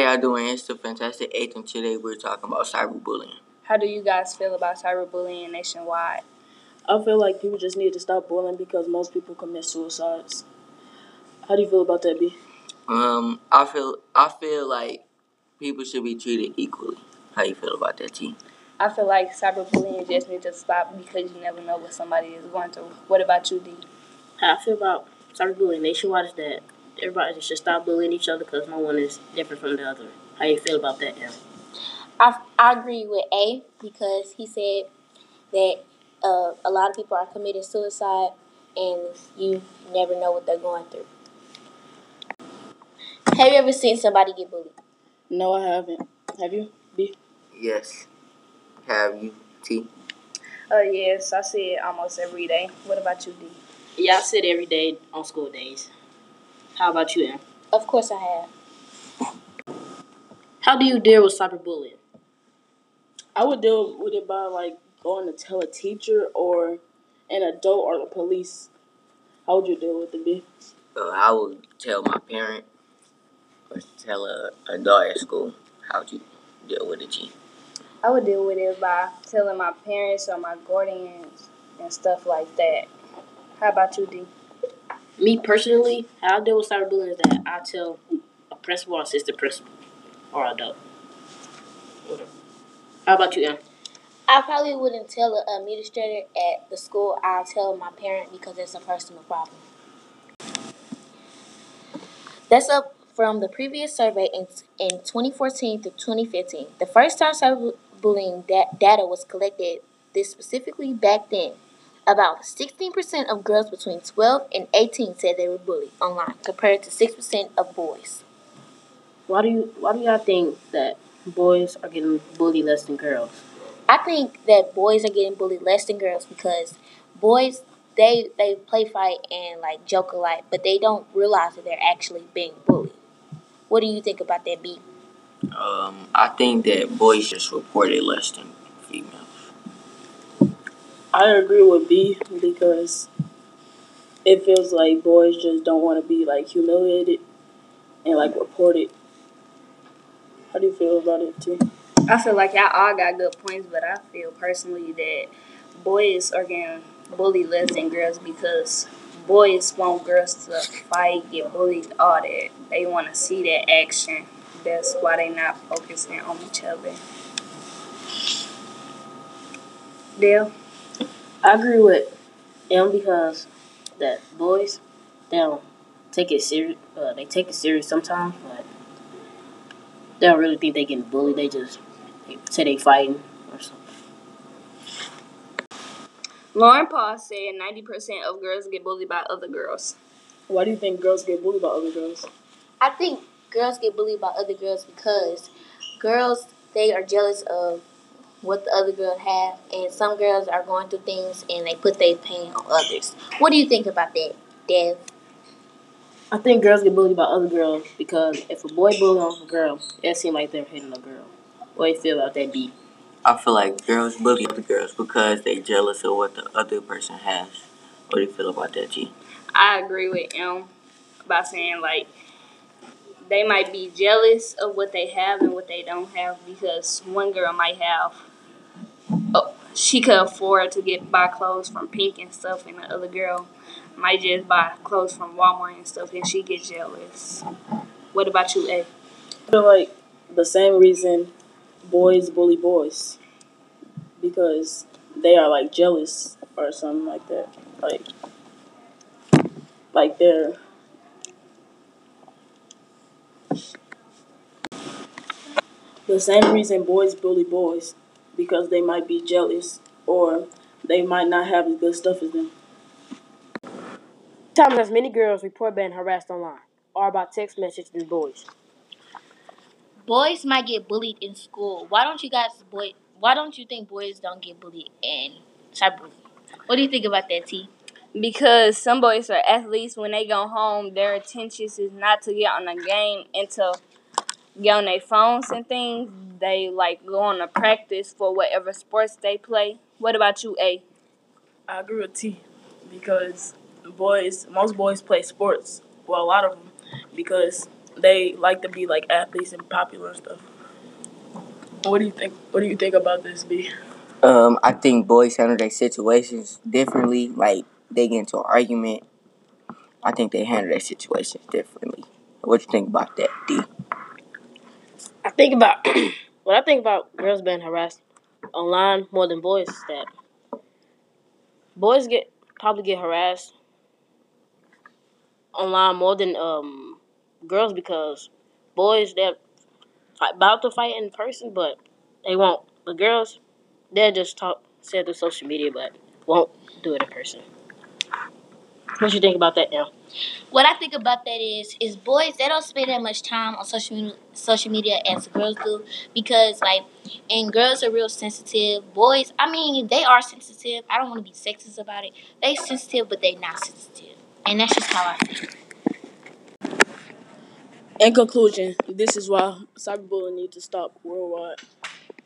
y'all doing? It's the Fantastic Eighth, and today we're talking about cyberbullying. How do you guys feel about cyberbullying nationwide? I feel like people just need to stop bullying because most people commit suicides. How do you feel about that, B? Um, I feel I feel like people should be treated equally. How you feel about that, T? I feel like cyberbullying just needs to stop because you never know what somebody is going through. What about you, D? How I feel about cyberbullying nationwide is that everybody should stop bullying each other because no one is different from the other. How you feel about that, Em? I, I agree with A because he said that uh, a lot of people are committing suicide and you never know what they're going through. Have you ever seen somebody get bullied? No, I haven't. Have you, B? Yes. Have you, T? Uh, yes, I see it almost every day. What about you, D? Yeah, I see it every day on school days. How about you, Em? Of course I have. How do you deal with cyberbullying? I would deal with it by like going to tell a teacher or an adult or the police. How would you deal with it, B? Uh, I would tell my parent or tell a adult at school. How would you deal with it, T? I would deal with it by telling my parents or my guardians and stuff like that. How about you, D? Me personally, how I deal with cyberbullying is that I tell a principal or assistant principal or adult. How about you, Em? I probably wouldn't tell an administrator at the school. I'll tell my parent because it's a personal problem. That's up from the previous survey in, in 2014 to 2015. The first time cyberbullying da- data was collected, this specifically back then, about 16% of girls between 12 and 18 said they were bullied online, compared to 6% of boys. Why do you why do y'all think that boys are getting bullied less than girls? I think that boys are getting bullied less than girls because boys they they play fight and like joke a lot, but they don't realize that they're actually being bullied. What do you think about that, B? Um, I think that boys just report it less than females. I agree with B because it feels like boys just don't want to be like humiliated and like reported. How do you feel about it, too? I feel like y'all all got good points, but I feel personally that boys are getting bullied less than girls because boys want girls to fight, get bullied, all that. They want to see that action. That's why they not focusing on each other. Dale? I agree with Em because that boys they don't take it serious. Uh, they take it serious sometimes, but they don't really think they getting bullied. They just they say they fighting or something. Lauren Paul said 90% of girls get bullied by other girls. Why do you think girls get bullied by other girls? I think girls get bullied by other girls because girls they are jealous of what the other girl have, and some girls are going through things and they put their pain on others. What do you think about that, Dev? I think girls get bullied by other girls because if a boy bullies on a girl, it seems like they're hitting a girl. What do you feel about that, B? I feel like girls bully other girls because they're jealous of what the other person has. What do you feel about that, T? I agree with M by saying like they might be jealous of what they have and what they don't have because one girl might have she could afford to get buy clothes from Pink and stuff and the other girl might just buy clothes from Walmart and stuff and she get jealous. What about you, A? I feel like the same reason boys bully boys because they are like jealous or something like that. Like, like they're the same reason boys bully boys because they might be jealous or they might not have as good stuff as them. Times as many girls report being harassed online or about text messages than boys. Boys might get bullied in school. Why don't you guys boy? Why don't you think boys don't get bullied in cyberbullying? What do you think about that, T? Because some boys are athletes when they go home, their intentions is not to get on the game and to get on their phones and things. They like go on a practice for whatever sports they play. What about you, A? I agree with T because boys, most boys play sports. Well, a lot of them because they like to be like athletes and popular and stuff. What do you think? What do you think about this, B? Um, I think boys handle their situations differently. Like they get into an argument. I think they handle their situations differently. What you think about that, D? I think about what I think about girls being harassed online more than boys that boys get probably get harassed online more than um girls because boys they're about to fight in person but they won't. But girls they'll just talk say it through social media but won't do it in person. What you think about that now? What I think about that is, is boys they don't spend that much time on social media, social media as girls do because like, and girls are real sensitive. Boys, I mean, they are sensitive. I don't want to be sexist about it. They sensitive, but they not sensitive, and that's just how I feel. In conclusion, this is why cyberbullying needs to stop worldwide.